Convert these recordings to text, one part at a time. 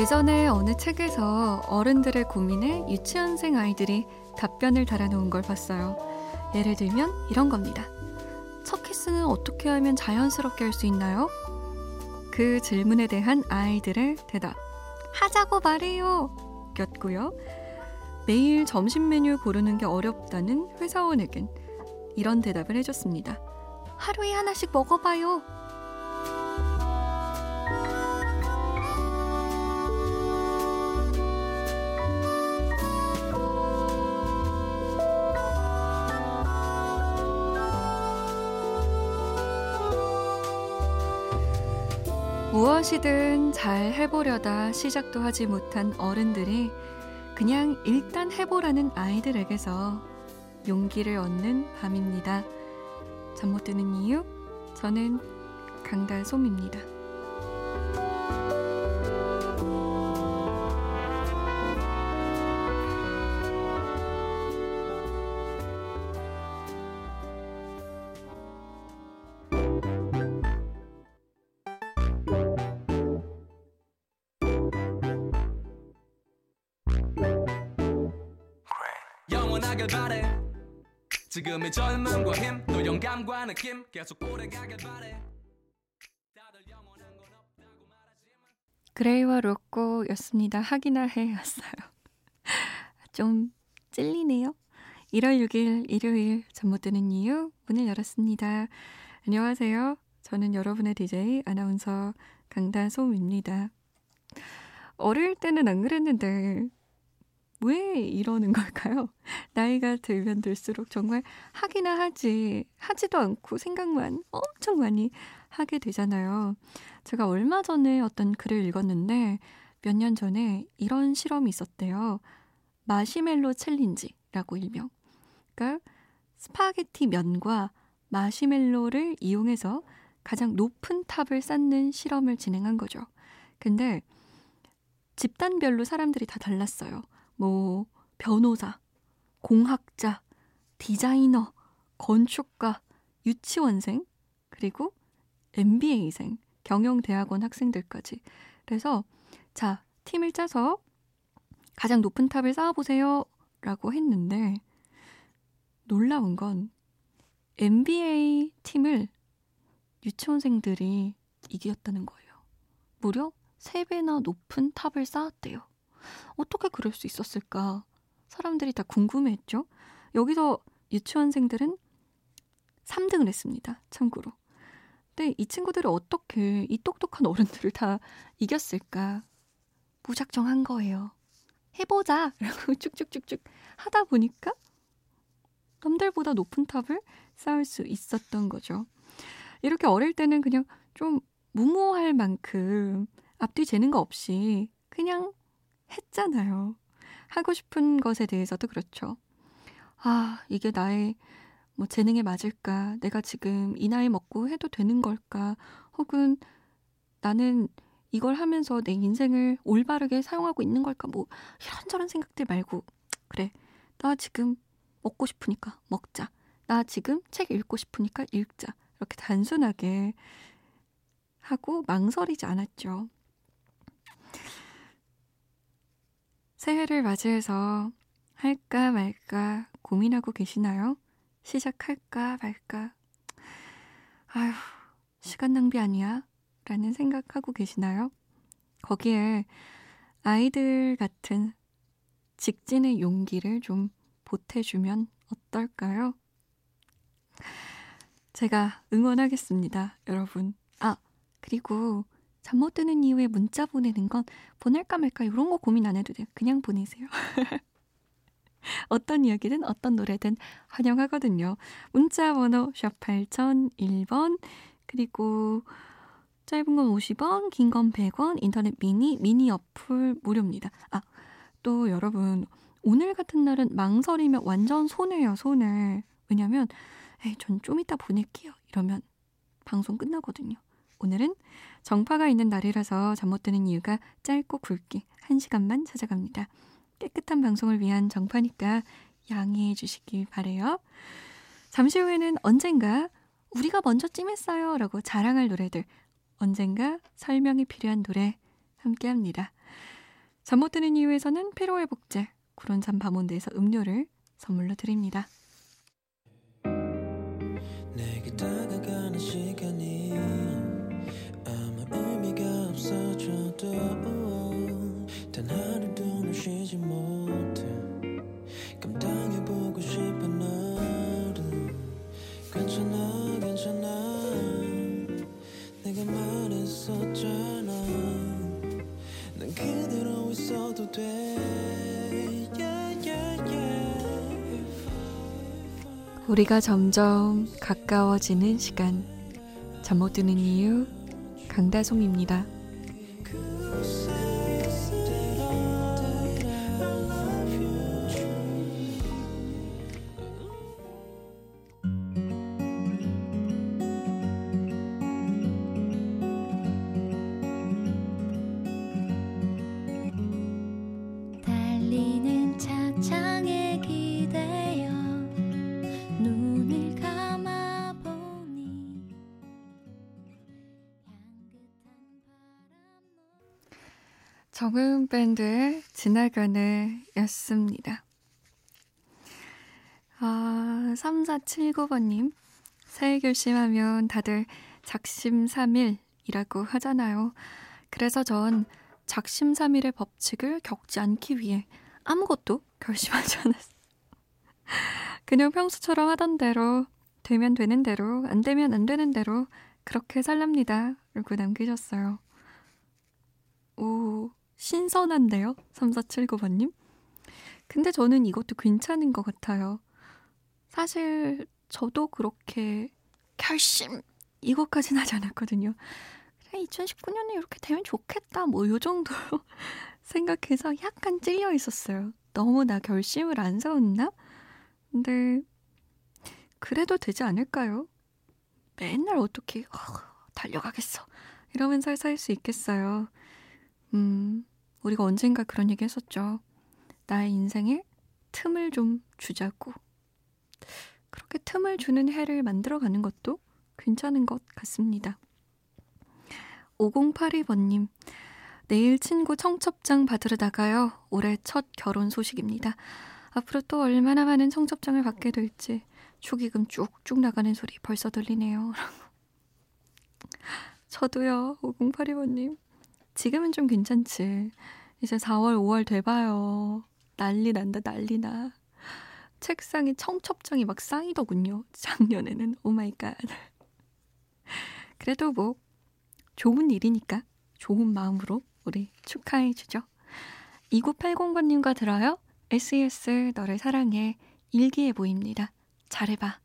예전에 어느 책에서 어른들의 고민에 유치원생 아이들이 답변을 달아놓은 걸 봤어요. 예를 들면 이런 겁니다. 첫 키스는 어떻게 하면 자연스럽게 할 수 있나요? 그 질문에 대한 아이들의 대답. 하자고 말해요! 였고요. 매일 점심 메뉴 고르는 게 어렵다는 회사원에겐 이런 대답을 해줬습니다. 하루에 하나씩 먹어봐요. 무엇이든 잘 해보려다 시작도 하지 못한 어른들이 그냥 일단 해보라는 아이들에게서 용기를 얻는 밤입니다. 잠 못 드는 이유? 저는 강다솜입니다. 영원하길 바래 지금의 젊음과 힘, 또 영감과 느낌 계속 오래가길 바래 그레이와 로꼬였습니다. 하기나 해였어요. 좀 찔리네요. 1월 6일 일요일 잠 못 드는 이유 문을 열었습니다. 안녕하세요. 저는 여러분의 DJ 아나운서 강다솜입니다. 어릴 때는 안 그랬는데 왜 이러는 걸까요? 나이가 들면 들수록 정말 하기나 하지, 하지도 않고 생각만 엄청 많이 하게 되잖아요. 제가 얼마 전에 어떤 글을 읽었는데 몇 년 전에 이런 실험이 있었대요. 마시멜로 challenge라고 일명. 그러니까 스파게티 면과 마시멜로를 이용해서 가장 높은 탑을 쌓는 실험을 진행한 거죠. 근데 집단별로 사람들이 다 달랐어요. 뭐 변호사, 공학자, 디자이너, 건축가, 유치원생, 그리고 MBA생, 경영대학원 학생들까지. 그래서 자, 팀을 짜서 가장 높은 탑을 쌓아보세요. 라고 했는데 놀라운 건 MBA 팀을 유치원생들이 이겼다는 거예요. 무려 3배나 높은 탑을 쌓았대요. 어떻게 그럴 수 있었을까? 사람들이 다 궁금해했죠. 여기서 유치원생들은 3등을 했습니다. 참고로. 근데 이 친구들이 어떻게 이 똑똑한 어른들을 다 이겼을까? 무작정 한 거예요. 해보자! 라고 쭉쭉쭉쭉 하다 보니까 남들보다 높은 탑을 쌓을 수 있었던 거죠. 이렇게 어릴 때는 그냥 좀 무모할 만큼 앞뒤 재는 거 없이 그냥 했잖아요. 하고 싶은 것에 대해서도 그렇죠. 아, 이게 나의 뭐 재능에 맞을까? 내가 지금 이 나이 먹고 해도 되는 걸까? 혹은 나는 이걸 하면서 내 인생을 올바르게 사용하고 있는 걸까? 뭐 이런저런 생각들 말고 그래. 나 지금 먹고 싶으니까 먹자. 나 지금 책 읽고 싶으니까 읽자. 이렇게 단순하게 하고 망설이지 않았죠. 새해를 맞이해서 할까 말까 고민하고 계시나요? 시작할까 말까? 아휴, 시간 낭비 아니야? 라는 생각하고 계시나요? 거기에 아이들 같은 직진의 용기를 좀 보태주면 어떨까요? 제가 응원하겠습니다, 여러분. 아, 그리고 잠 못 드는 이유에 문자 보내는 건 보낼까 말까 이런 거 고민 안 해도 돼요. 그냥 보내세요. 어떤 이야기든 어떤 노래든 환영하거든요. 문자 번호 샵 8001번 그리고 짧은 건 50원, 긴 건 100원, 인터넷 미니, 미니 어플 무료입니다. 아, 또 여러분 오늘 같은 날은 망설이면 완전 손해요, 손해. 왜냐면 에이, 전 좀 이따 보낼게요. 이러면 방송 끝나거든요. 오늘은 정파가 있는 날이라서 잠 못 드는 이유가 짧고 굵게 1시간만 찾아갑니다. 깨끗한 방송을 위한 정파니까 양해해 주시길 바래요. 잠시 후에는 언젠가 우리가 먼저 찜했어요 라고 자랑할 노래들 언젠가 설명이 필요한 노래 함께 합니다. 잠 못 드는 이유에서는 피로회복제, 구론산 바몬드에서 음료를 선물로 드립니다. 내게 다가가는 시간이 없어져도 단 하루도 널 쉬지 못해. 감당해보고 싶은 너를 괜찮아 괜찮아. 내가 말했었잖아. 난 그대로 있어도 돼. 우리가 점점 가까워지는 시간. 잠 못 드는 이유 강다솜입니다. 정은 밴드의 지나가네 였습니다. 아, 3479번님. 새해 결심하면 다들 작심삼일이라고 하잖아요. 그래서 전 작심삼일의 법칙을 겪지 않기 위해 아무것도 결심하지 않았어요. 그냥 평소처럼 하던 대로, 되면 되는 대로, 안 되면 안 되는 대로, 그렇게 살랍니다. 라고 남기셨어요. 오, 신선한데요? 3479번님? 근데 저는 이것도 괜찮은 것 같아요. 사실 저도 그렇게 결심 이것까진 하지 않았거든요. 그래 2019년에 이렇게 되면 좋겠다 뭐 요 정도 생각해서 약간 찔려 있었어요. 너무 나 결심을 안 세웠나? 근데 그래도 되지 않을까요? 맨날 어떻게 어, 달려가겠어 이러면서 살 수 있겠어요. 음, 우리가 언젠가 그런 얘기 했었죠. 나의 인생에 틈을 좀 주자고. 그렇게 틈을 주는 해를 만들어가는 것도 괜찮은 것 같습니다. 5082번님, 내일 친구 청첩장 받으러 나가요. 올해 첫 결혼 소식입니다. 앞으로 또 얼마나 많은 청첩장을 받게 될지 축의금 쭉쭉 나가는 소리 벌써 들리네요. 저도요, 5082번님. 지금은 좀 괜찮지. 이제 4월, 5월 돼봐요. 난리 난다, 난리 나. 책상에 청첩장이 막 쌓이더군요. 작년에는. Oh my God. 그래도 뭐, 좋은 일이니까 좋은 마음으로 우리 축하해주죠. 2980번님과 들어요. SES 너를 사랑해. 일기에 보입니다. 잘해봐.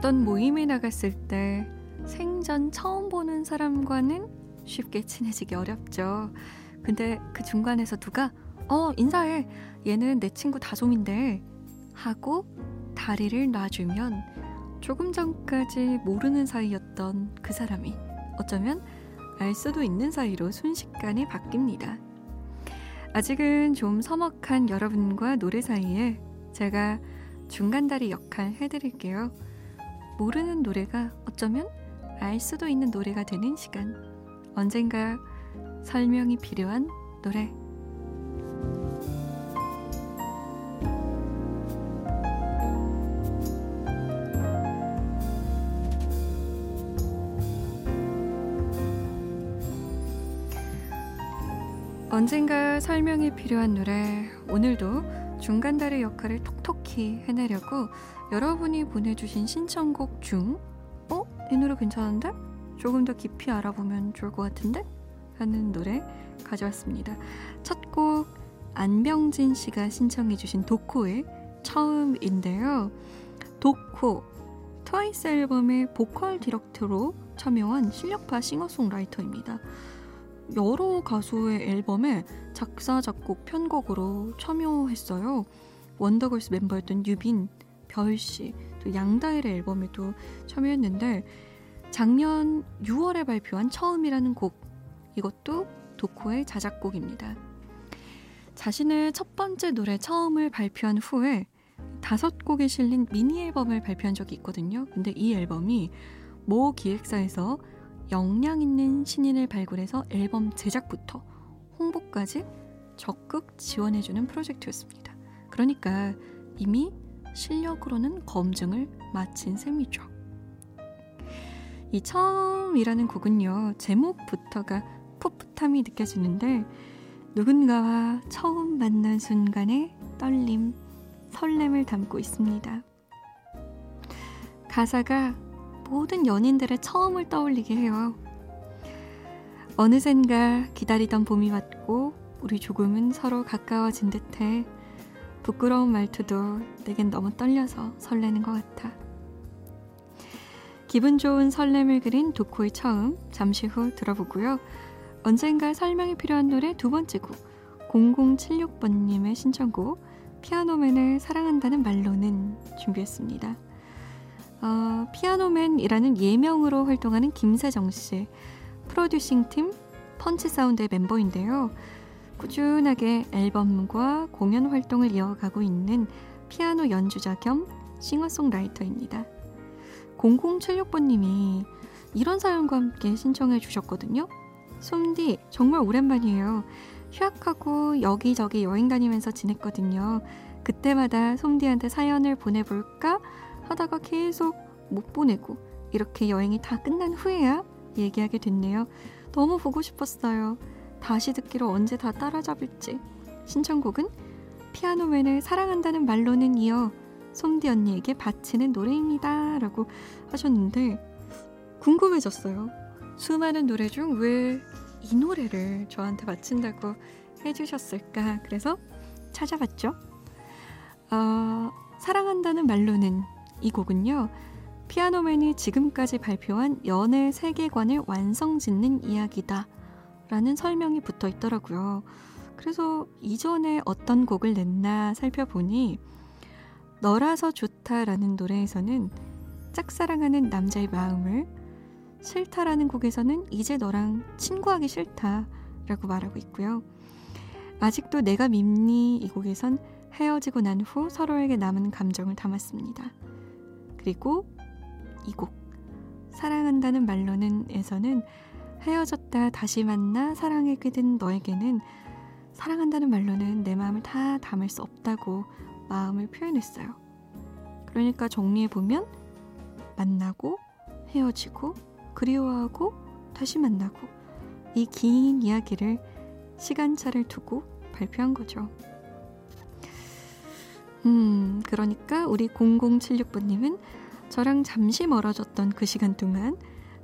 어떤 모임에 나갔을 때 생전 처음 보는 사람과는 쉽게 친해지기 어렵죠. 근데 그 중간에서 누가 어 인사해 얘는 내 친구 다솜인데 하고 다리를 놔주면 조금 전까지 모르는 사이였던 그 사람이 어쩌면 알 수도 있는 사이로 순식간에 바뀝니다. 아직은 좀 서먹한 여러분과 노래 사이에 제가 중간다리 역할 해드릴게요. 모르는 노래가 어쩌면 알 수도 있는 노래가 되는 시간. 언젠가 설명이 필요한 노래. 언젠가 설명이 필요한 노래. 오늘도 중간다리 역할을 톡톡 히 해내려고 여러분이 보내주신 신청곡 중, 어? 이 노래 괜찮은데? 조금 더 깊이 알아보면 좋을 것 같은데? 하는 노래 가져왔습니다. 첫 곡, 안병진 씨가 신청해 주신 도코의 처음인데요. 도코, 트와이스 앨범의 보컬 디렉터로 참여한 실력파 싱어송라이터입니다. 여러 가수의 앨범에 작사, 작곡, 편곡으로 참여했어요. 원더걸스 멤버였던 유빈, 별씨, 또 양다일의 앨범에도 참여했는데 작년 6월에 발표한 처음이라는 곡 이것도 도코의 자작곡입니다. 자신의 첫 번째 노래 처음을 발표한 후에 다섯 곡이 실린 미니 앨범을 발표한 적이 있거든요. 근데 이 앨범이 모 기획사에서 역량 있는 신인을 발굴해서 앨범 제작부터 홍보까지 적극 지원해주는 프로젝트였습니다. 그러니까 이미 실력으로는 검증을 마친 셈이죠. 이 처음이라는 곡은요, 제목부터가 풋풋함이 느껴지는데, 누군가와 처음 만난 순간의 떨림, 설렘을 담고 있습니다. 가사가 모든 연인들의 처음을 떠올리게 해요. 어느샌가 기다리던 봄이 왔고 우리 조금은 서로 가까워진 듯해 부끄러운 말투도 내겐 너무 떨려서 설레는 것 같아. 기분 좋은 설렘을 그린 도코의 처음 잠시 후 들어보고요. 언젠가 설명이 필요한 노래 두 번째 곡 0076번님의 신청곡 피아노맨을 사랑한다는 말로는 준비했습니다. 어, 피아노맨이라는 예명으로 활동하는 김세정 씨, 프로듀싱 팀 펀치 사운드의 멤버인데요. 꾸준하게 앨범과 공연 활동을 이어가고 있는 피아노 연주자 겸 싱어송라이터입니다. 0076번님이 이런 사연과 함께 신청해 주셨거든요. 솜디, 정말 오랜만이에요. 휴학하고 여기저기 여행 다니면서 지냈거든요. 그때마다 솜디한테 사연을 보내볼까 하다가 계속 못 보내고 이렇게 여행이 다 끝난 후에야 얘기하게 됐네요. 너무 보고 싶었어요. 다시 듣기로 언제 다 따라잡을지. 신청곡은 피아노맨을 사랑한다는 말로는 이어 솜디 언니에게 바치는 노래입니다. 라고 하셨는데 궁금해졌어요. 수많은 노래 중 왜 이 노래를 저한테 바친다고 해주셨을까? 그래서 찾아봤죠. 어, 사랑한다는 말로는 이 곡은요. 피아노맨이 지금까지 발표한 연애 세계관을 완성짓는 이야기다. 라는 설명이 붙어 있더라고요. 그래서 이전에 어떤 곡을 냈나 살펴보니 너라서 좋다라는 노래에서는 짝사랑하는 남자의 마음을 싫다라는 곡에서는 이제 너랑 친구하기 싫다라고 말하고 있고요. 아직도 내가 밉니 이 곡에선 헤어지고 난 후 서로에게 남은 감정을 담았습니다. 그리고 이 곡 사랑한다는 말로는에서는 헤어졌다 다시 만나 사랑하게 된 너에게는 사랑한다는 말로는 내 마음을 다 담을 수 없다고 마음을 표현했어요. 그러니까 정리해보면 만나고 헤어지고 그리워하고 다시 만나고 이 긴 이야기를 시간차를 두고 발표한 거죠. 음, 그러니까 우리 0076번님은 저랑 잠시 멀어졌던 그 시간 동안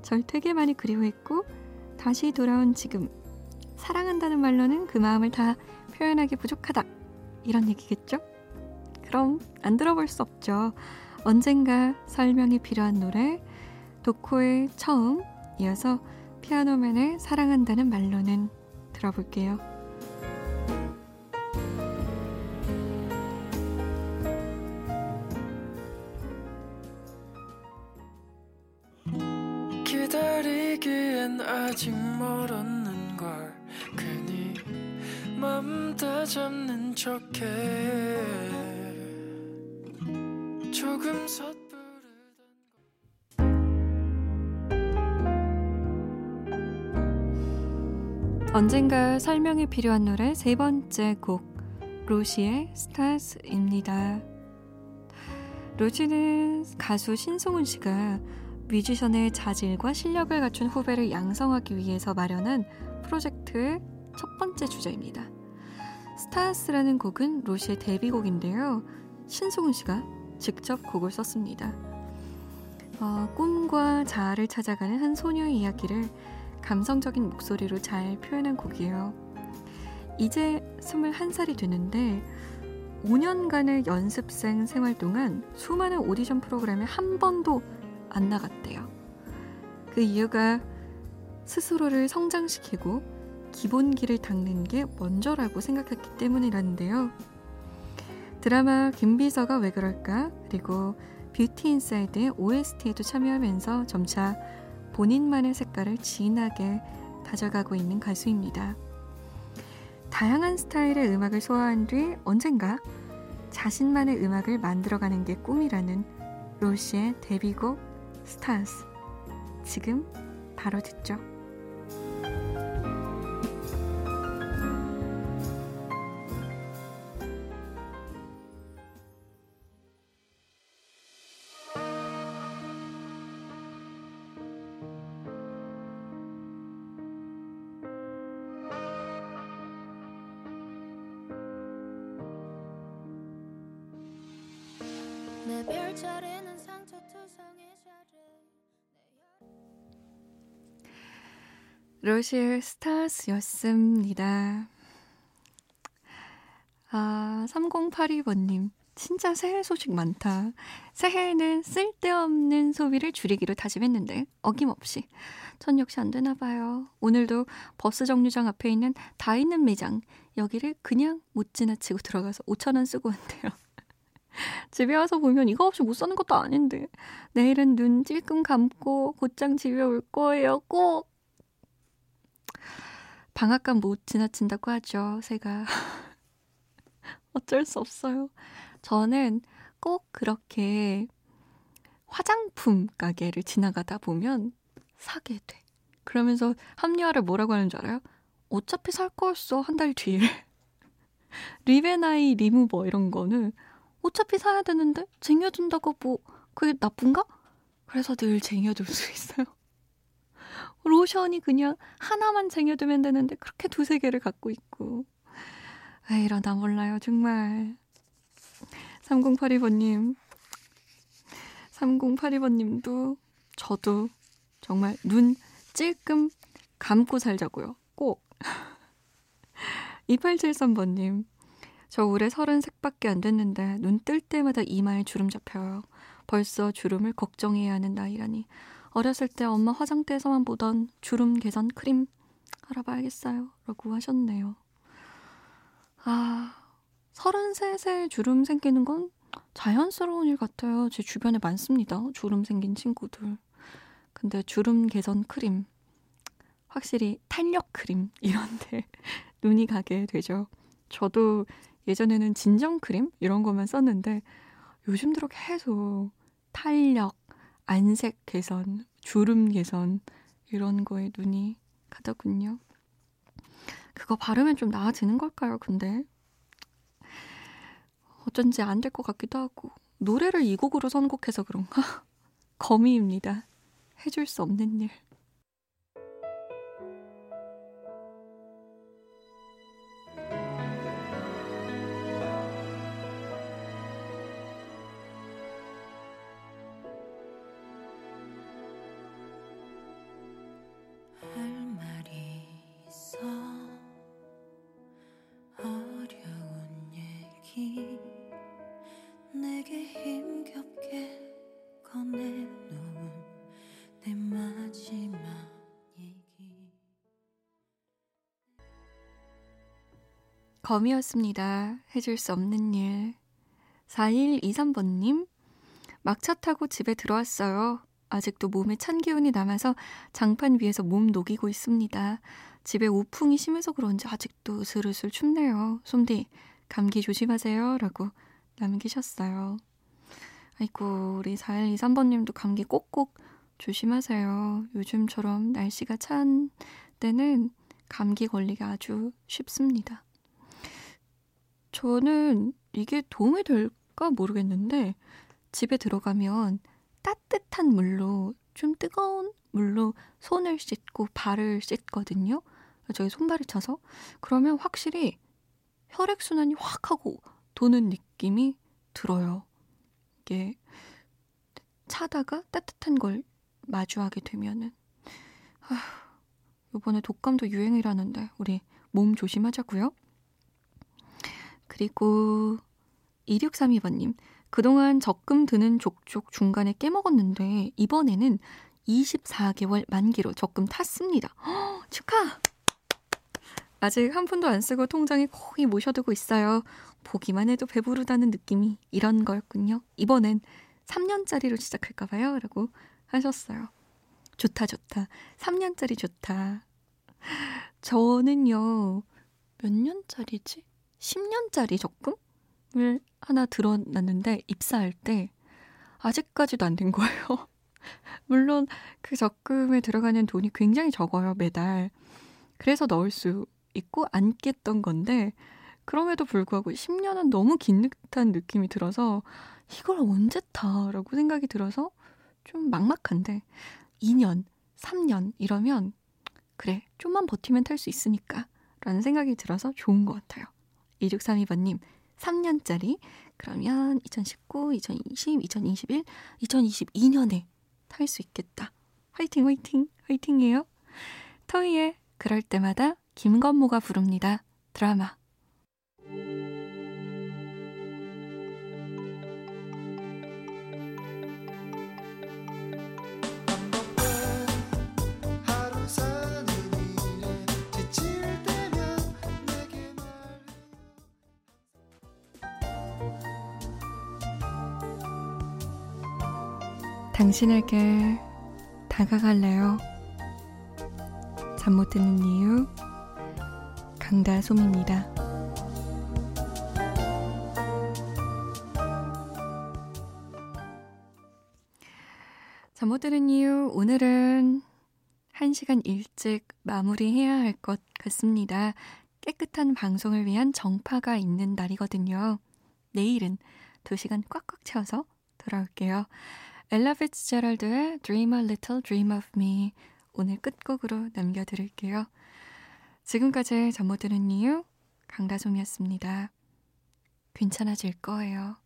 절 되게 많이 그리워했고 다시 돌아온 지금 사랑한다는 말로는 그 마음을 다 표현하기 부족하다 이런 얘기겠죠? 그럼 안 들어볼 수 없죠. 언젠가 설명이 필요한 노래 도코의 처음 이어서 피아노맨을 사랑한다는 말로는 들어볼게요. 기다리기엔 아직 멀었는 걸 괜히 맘 다 잡는 척해 조금 섣부르던 언젠가 설명이 필요한 노래 세 번째 곡 로시의 스타스입니다. 로시는 가수 신송은 씨가 뮤지션의 자질과 실력을 갖춘 후배를 양성하기 위해서 마련한 프로젝트의 첫 번째 주자입니다. 스타스라는 곡은 로시의 데뷔곡인데요. 신송은 씨가 직접 곡을 썼습니다. 어, 꿈과 자아를 찾아가는 한 소녀의 이야기를 감성적인 목소리로 잘 표현한 곡이에요. 이제 21살이 되는데 5년간의 연습생 생활 동안 수많은 오디션 프로그램에 한 번도 안 나갔대요. 그 이유가 스스로를 성장시키고 기본기를 닦는 게 먼저라고 생각했기 때문이라는데요. 드라마 김비서가 왜 그럴까? 그리고 뷰티 인사이드의 OST에도 참여하면서 점차 본인만의 색깔을 진하게 다져가고 있는 가수입니다. 다양한 스타일의 음악을 소화한 뒤 언젠가 자신만의 음악을 만들어가는 게 꿈이라는 로시의 데뷔곡 스타스. 지금 바로 듣죠. 러시의 스타스였습니다. 아, 3082번님. 진짜 새해 소식 많다. 새해에는 쓸데없는 소비를 줄이기로 다짐했는데 어김없이 전 역시 안 되나 봐요. 오늘도 버스 정류장 앞에 있는 다 있는 매장 여기를 그냥 못 지나치고 들어가서 5천 원 쓰고 왔대요. 집에 와서 보면 이거 없이 못 사는 것도 아닌데 내일은 눈 찔끔 감고 곧장 집에 올 거예요. 꼭 방앗간 못 지나친다고 하죠. 새가 어쩔 수 없어요. 저는 꼭 그렇게 화장품 가게를 지나가다 보면 사게 돼. 그러면서 합리화를 뭐라고 하는 줄 알아요? 어차피 살 거였어, 한 달 뒤에. 리베나이 리무버 이런 거는 어차피 사야 되는데 쟁여둔다고 뭐 그게 나쁜가? 그래서 늘 쟁여둘 수 있어요. 로션이 그냥 하나만 쟁여두면 되는데 그렇게 두세 개를 갖고 있고. 왜 이러나 몰라요, 정말. 3082번님. 3082번님도 저도 정말 눈 찔끔 감고 살자고요. 꼭. 2873번님. 저 올해 서른 색밖에 안 됐는데 눈 뜰 때마다 이마에 주름 잡혀요. 벌써 주름을 걱정해야 하는 나이라니. 어렸을 때 엄마 화장대에서만 보던 주름 개선 크림 알아봐야겠어요. 라고 하셨네요. 아, 33세 주름 생기는 건 자연스러운 일 같아요. 제 주변에 많습니다. 주름 생긴 친구들. 근데 주름 개선 크림. 확실히 탄력 크림. 이런데 눈이 가게 되죠. 저도 예전에는 진정 크림 이런 것만 썼는데 요즘 들어 계속 탄력, 안색 개선, 주름 개선 이런 거에 눈이 가더군요. 그거 바르면 좀 나아지는 걸까요, 근데? 어쩐지 안 될 것 같기도 하고. 노래를 이 곡으로 선곡해서 그런가? 거미입니다. 해줄 수 없는 일. 검이었습니다. 해줄 수 없는 일. 4123번님, 막차 타고 집에 들어왔어요. 아직도 몸에 찬 기운이 남아서 장판 위에서 몸 녹이고 있습니다. 집에 우풍이 심해서 그런지 아직도 으슬으슬 춥네요. 솜디, 감기 조심하세요. 라고 남기셨어요. 아이고, 우리 4123번님도 감기 꼭꼭 조심하세요. 요즘처럼 날씨가 찬 때는 감기 걸리기 아주 쉽습니다. 저는 이게 도움이 될까 모르겠는데 집에 들어가면 따뜻한 물로 좀 뜨거운 물로 손을 씻고 발을 씻거든요. 저기 손발을 차서 그러면 확실히 혈액 순환이 확 하고 도는 느낌이 들어요. 이게 차다가 따뜻한 걸 마주하게 되면은 아, 이번에 독감도 유행이라는데 우리 몸 조심하자고요. 그리고 2632번님, 그동안 적금 드는 족족 중간에 깨먹었는데, 이번에는 24개월 만기로 적금 탔습니다. 허, 축하! 아직 한 푼도 안 쓰고 통장에 거의 모셔두고 있어요. 보기만 해도 배부르다는 느낌이 이런 거였군요. 이번엔 3년짜리로 시작할까봐요. 라고 하셨어요. 좋다, 좋다. 3년짜리 좋다. 저는요, 몇 년짜리지? 10년짜리 적금을 하나 들어놨는데, 입사할 때, 아직까지도 안 된 거예요. 물론 그 적금에 들어가는 돈이 굉장히 적어요, 매달. 그래서 넣을 수 있고 안 깼던 건데, 그럼에도 불구하고 10년은 너무 긴 듯한 느낌이 들어서 이걸 언제 타? 라고 생각이 들어서 좀 막막한데 2년, 3년 이러면 그래, 좀만 버티면 탈 수 있으니까 라는 생각이 들어서 좋은 것 같아요. 2632번님, 3년짜리 그러면 2019, 2020, 2021, 2022년에 탈 수 있겠다. 화이팅, 화이팅, 화이팅이에요. 터이의 그럴 때마다 김건모가 부릅니다. 드라마. 당신에게 다가갈래요. 잠 못 드는 이유 강다솜입니다. 잠 못 드는 이유 오늘은 1시간 일찍 마무리해야 할 것 같습니다. 깨끗한 방송을 위한 정파가 있는 날이거든요. 내일은 2시간 꽉꽉 채워서 돌아올게요. 엘라 피츠제럴드의 Dream a Little Dream of Me 오늘 끝곡으로 남겨드릴게요. 지금까지 잠 못 드는 이유 강다솜이었습니다. 괜찮아질 거예요.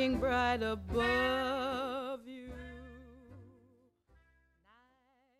Shining bright above.